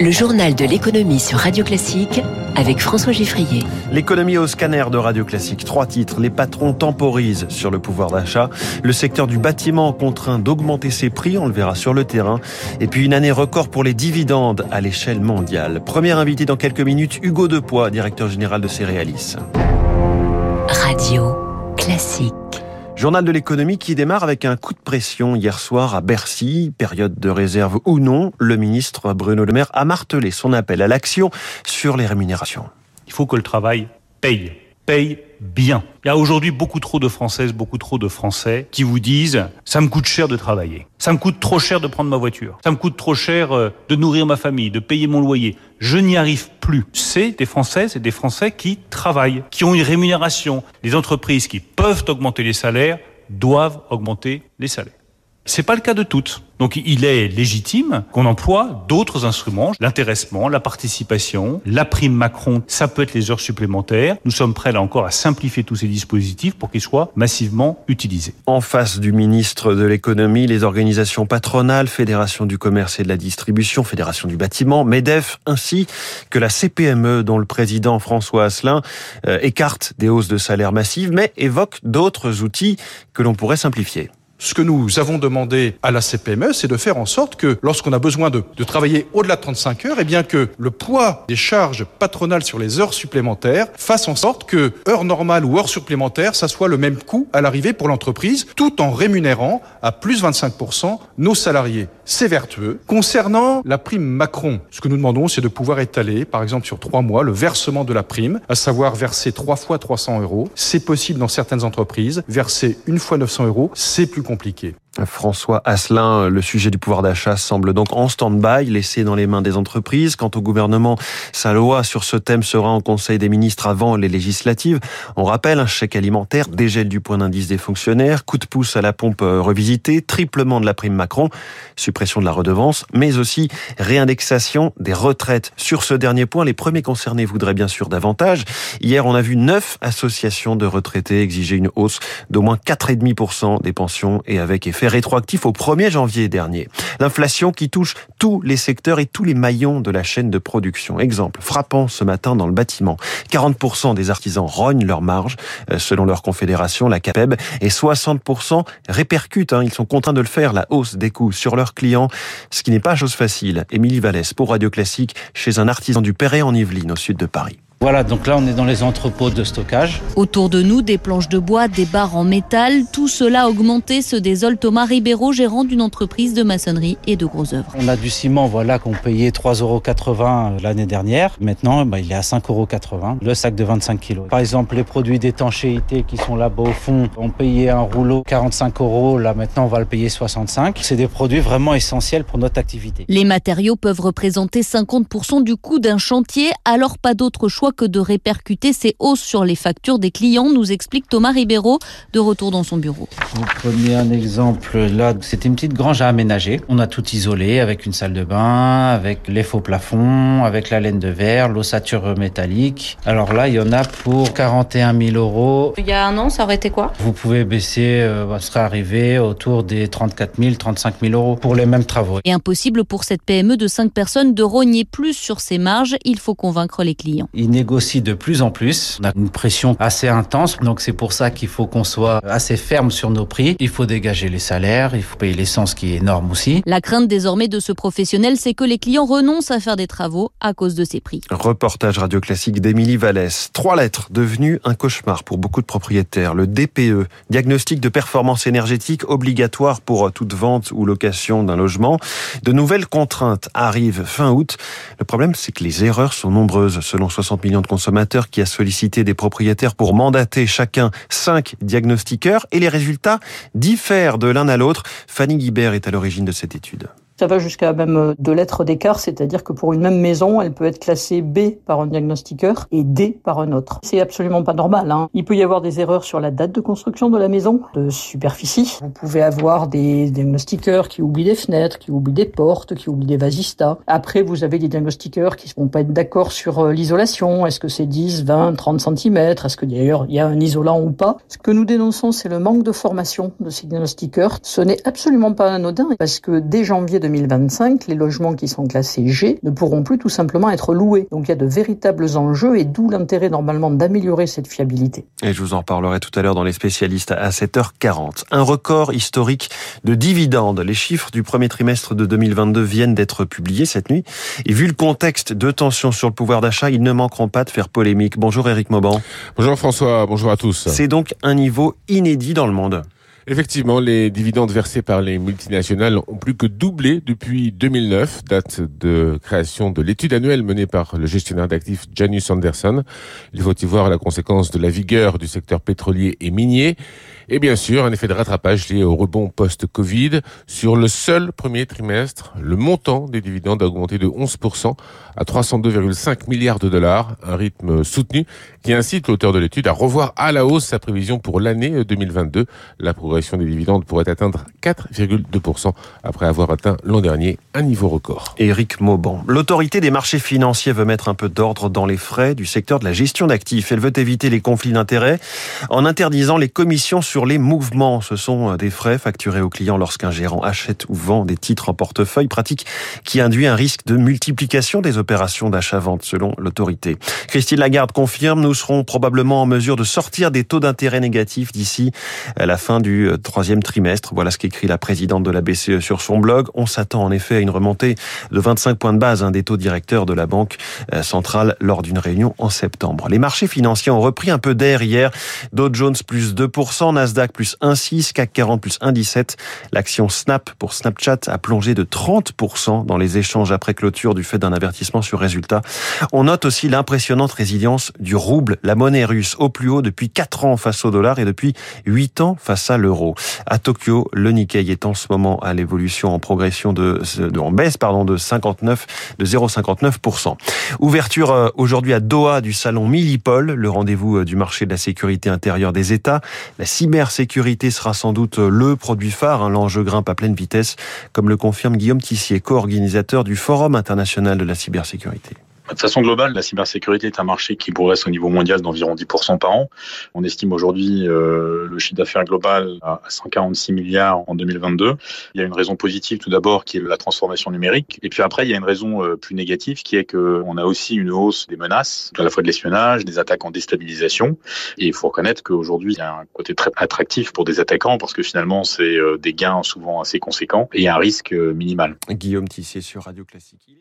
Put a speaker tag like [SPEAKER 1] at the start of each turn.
[SPEAKER 1] Le journal de l'économie sur Radio Classique avec François Giffrier.
[SPEAKER 2] L'économie au scanner de Radio Classique. Trois titres. Les patrons temporisent sur le pouvoir d'achat. Le secteur du bâtiment contraint d'augmenter ses prix. On le verra sur le terrain. Et puis une année record pour les dividendes à l'échelle mondiale. Premier invité dans quelques minutes, Hugo Depoix, directeur général de Céréalis.
[SPEAKER 1] Radio Classique.
[SPEAKER 2] Journal de l'économie qui démarre avec un coup de pression hier soir à Bercy, période de réserve ou non. Le ministre Bruno Le Maire a martelé son appel à l'action sur les rémunérations.
[SPEAKER 3] Il faut que le travail paye, paye bien. Il y a aujourd'hui beaucoup trop de Françaises, beaucoup trop de Français qui vous disent ça me coûte cher de travailler, ça me coûte trop cher de prendre ma voiture, ça me coûte trop cher euh, de nourrir ma famille, de payer mon loyer. Je n'y arrive plus. C'est des Françaises et des Français qui travaillent, qui ont une rémunération. Les entreprises qui peuvent augmenter les salaires doivent augmenter les salaires. C'est pas le cas de toutes. Donc il est légitime qu'on emploie d'autres instruments, l'intéressement, la participation, la prime Macron, ça peut être les heures supplémentaires. Nous sommes prêts là encore à simplifier tous ces dispositifs pour qu'ils soient massivement utilisés.
[SPEAKER 2] En face du ministre de l'économie, les organisations patronales, Fédération du commerce et de la distribution, Fédération du bâtiment, MEDEF, ainsi que la CPME dont le président François Asselin euh, écarte des hausses de salaire massives mais évoque d'autres outils que l'on pourrait simplifier.
[SPEAKER 4] Ce que nous avons demandé à la CPME, c'est de faire en sorte que lorsqu'on a besoin de, travailler au-delà de 35 heures, eh bien que le poids des charges patronales sur les heures supplémentaires fasse en sorte que heures normales ou heures supplémentaires, ça soit le même coût à l'arrivée pour l'entreprise, tout en rémunérant à plus 25% nos salariés. C'est vertueux. Concernant la prime Macron, ce que nous demandons, c'est de pouvoir étaler, par exemple sur trois mois, le versement de la prime, à savoir verser trois fois 300 euros. C'est possible dans certaines entreprises. Verser une fois 900 euros, c'est plus compliqué.
[SPEAKER 2] François Asselin, le sujet du pouvoir d'achat semble donc en stand-by, laissé dans les mains des entreprises. Quant au gouvernement, sa loi sur ce thème sera en Conseil des ministres avant les législatives. On rappelle un chèque alimentaire, dégel du point d'indice des fonctionnaires, coup de pouce à la pompe revisité, triplement de la prime Macron, suppression de la redevance, mais aussi réindexation des retraites. Sur ce dernier point, les premiers concernés voudraient bien sûr davantage. Hier, on a vu neuf associations de retraités exiger une hausse d'au moins 4,5% des pensions et avec effet rétroactif au 1er janvier dernier. L'inflation qui touche tous les secteurs et tous les maillons de la chaîne de production. Exemple frappant ce matin dans le bâtiment. 40% des artisans rognent leur marge, euh, selon leur confédération, la CAPEB, et 60% répercutent, hein, ils sont contraints de le faire, la hausse des coûts sur leurs clients, ce qui n'est pas chose facile. Émilie Vallès pour Radio Classique, chez un artisan du Perret en Yvelines, au sud de Paris.
[SPEAKER 5] Voilà, donc là on est dans les entrepôts de stockage.
[SPEAKER 6] Autour de nous, des planches de bois, des barres en métal, tout cela a augmenté, se désole Thomas Ribeiro, gérant d'une entreprise de maçonnerie et de gros œuvres.
[SPEAKER 5] On a du ciment, voilà, qu'on payait 3,80 euros l'année dernière. Maintenant, bah, il est à 5,80 euros le sac de 25 kilos. Par exemple, les produits d'étanchéité qui sont là-bas au fond, on payait un rouleau 45 euros, là maintenant on va le payer 65. C'est des produits vraiment essentiels pour notre activité.
[SPEAKER 6] Les matériaux peuvent représenter 50% du coût d'un chantier, alors pas d'autre choix que de répercuter ces hausses sur les factures des clients, nous explique Thomas Ribeiro, de retour dans son bureau.
[SPEAKER 5] Vous prenez un exemple, là, c'était une petite grange à aménager. On a tout isolé avec une salle de bain, avec les faux plafonds, avec la laine de verre, l'ossature métallique. Alors là, il y en a pour 41 000 euros.
[SPEAKER 6] Il y a un an, ça aurait été quoi?
[SPEAKER 5] Vous pouvez baisser, euh, serait arrivé autour des 34 000, 35 000 euros pour les mêmes travaux.
[SPEAKER 6] Et impossible pour cette PME de 5 personnes de rogner plus sur ses marges. Il faut convaincre les clients.
[SPEAKER 5] Il négocie de plus en plus. On a une pression assez intense, donc c'est pour ça qu'il faut qu'on soit assez ferme sur nos prix. Il faut dégager les salaires, il faut payer l'essence qui est énorme aussi.
[SPEAKER 6] La crainte désormais de ce professionnel, c'est que les clients renoncent à faire des travaux à cause de ces prix.
[SPEAKER 2] Reportage radio classique d'Émilie Vallès. Trois lettres devenues un cauchemar pour beaucoup de propriétaires. Le DPE, diagnostic de performance énergétique obligatoire pour toute vente ou location d'un logement. De nouvelles contraintes arrivent fin août. Le problème, c'est que les erreurs sont nombreuses. Selon 60 millions de consommateurs qui a sollicité des propriétaires pour mandater chacun cinq diagnostiqueurs et les résultats diffèrent de l'un à l'autre. Fanny Guibert est à l'origine de cette étude.
[SPEAKER 7] Ça va jusqu'à même deux lettres d'écart, c'est-à-dire que pour une même maison, elle peut être classée B par un diagnostiqueur et D par un autre. C'est absolument pas normal. Hein. Il peut y avoir des erreurs sur la date de construction de la maison, de superficie. Vous pouvez avoir des diagnostiqueurs qui oublient des fenêtres, qui oublient des portes, qui oublient des vasistas. Après, vous avez des diagnostiqueurs qui ne vont pas être d'accord sur euh, l'isolation. Est-ce que c'est 10, 20, 30 cm Est-ce que d'ailleurs il y a un isolant ou pas? Ce que nous dénonçons, c'est le manque de formation de ces diagnostiqueurs. Ce n'est absolument pas anodin parce que dès janvier 2025, les logements qui sont classés G ne pourront plus tout simplement être loués. Donc il y a de véritables enjeux et d'où l'intérêt normalement d'améliorer cette fiabilité.
[SPEAKER 2] Et je vous en reparlerai tout à l'heure dans les spécialistes à 7h40. Un record historique de dividendes. Les chiffres du premier trimestre de 2022 viennent d'être publiés cette nuit. Et vu le contexte de tension sur le pouvoir d'achat, ils ne manqueront pas de faire polémique. Bonjour Eric Mauban.
[SPEAKER 8] Bonjour François, bonjour à tous.
[SPEAKER 2] C'est donc un niveau inédit dans le monde.
[SPEAKER 8] Effectivement, les dividendes versés par les multinationales ont plus que doublé depuis 2009, date de création de l'étude annuelle menée par le gestionnaire d'actifs Janus Anderson. Il faut y voir la conséquence de la vigueur du secteur pétrolier et minier. Et bien sûr, un effet de rattrapage lié au rebond post-Covid. Sur le seul premier trimestre, le montant des dividendes a augmenté de 11% à 302,5 milliards de dollars, un rythme soutenu qui incite l'auteur de l'étude à revoir à la hausse sa prévision pour l'année 2022. La progression des dividendes pourrait atteindre 4,2% après avoir atteint l'an dernier un niveau record.
[SPEAKER 2] Éric Mauban. L'autorité des marchés financiers veut mettre un peu d'ordre dans les frais du secteur de la gestion d'actifs. Elle veut éviter les conflits d'intérêts en interdisant les commissions sur les mouvements. Ce sont des frais facturés aux clients lorsqu'un gérant achète ou vend des titres en portefeuille, pratique qui induit un risque de multiplication des opérations d'achat-vente selon l'autorité. Christine Lagarde confirme, nous serons probablement en mesure de sortir des taux d'intérêt négatifs d'ici à la fin du troisième trimestre. Voilà ce qu'écrit la présidente de la BCE sur son blog. On s'attend en effet à une remontée de 25 points de base hein, des taux directeurs de la Banque euh, centrale lors d'une réunion en septembre. Les marchés financiers ont repris un peu d'air hier. Dow Jones plus 2%, Nasdaq plus 1,6%, CAC 40 plus 1,17. L'action Snap pour Snapchat a plongé de 30% dans les échanges après clôture du fait d'un avertissement sur résultat. On note aussi l'impressionnante résilience du rouble, la monnaie russe, au plus haut depuis 4 ans face au dollar et depuis 8 ans face à l'euro. À Tokyo, le Nikkei est en ce moment à l'évolution en progression de, en baisse de 59 de 0,59%. Ouverture euh, aujourd'hui à Doha du salon Millipol, le rendez-vous euh, du marché de la sécurité intérieure des États. La cybersécurité sera sans doute euh, le produit phare. Hein. L'enjeu grimpe à pleine vitesse, comme le confirme Guillaume Tissier, co-organisateur du Forum international de la cybersécurité.
[SPEAKER 9] De façon globale, la cybersécurité est un marché qui progresse au niveau mondial d'environ 10% par an. On estime aujourd'hui euh, le chiffre d'affaires global à 146 milliards en 2022. Il y a une raison positive tout d'abord qui est la transformation numérique. Et puis après, il y a une raison euh, plus négative qui est qu'on a aussi une hausse des menaces, à la fois de l'espionnage, des attaques en déstabilisation. Et il faut reconnaître qu'aujourd'hui, il y a un côté très attractif pour des attaquants parce que finalement, c'est euh, des gains souvent assez conséquents et un risque minimal.
[SPEAKER 2] Guillaume Tissier sur Radio Classique.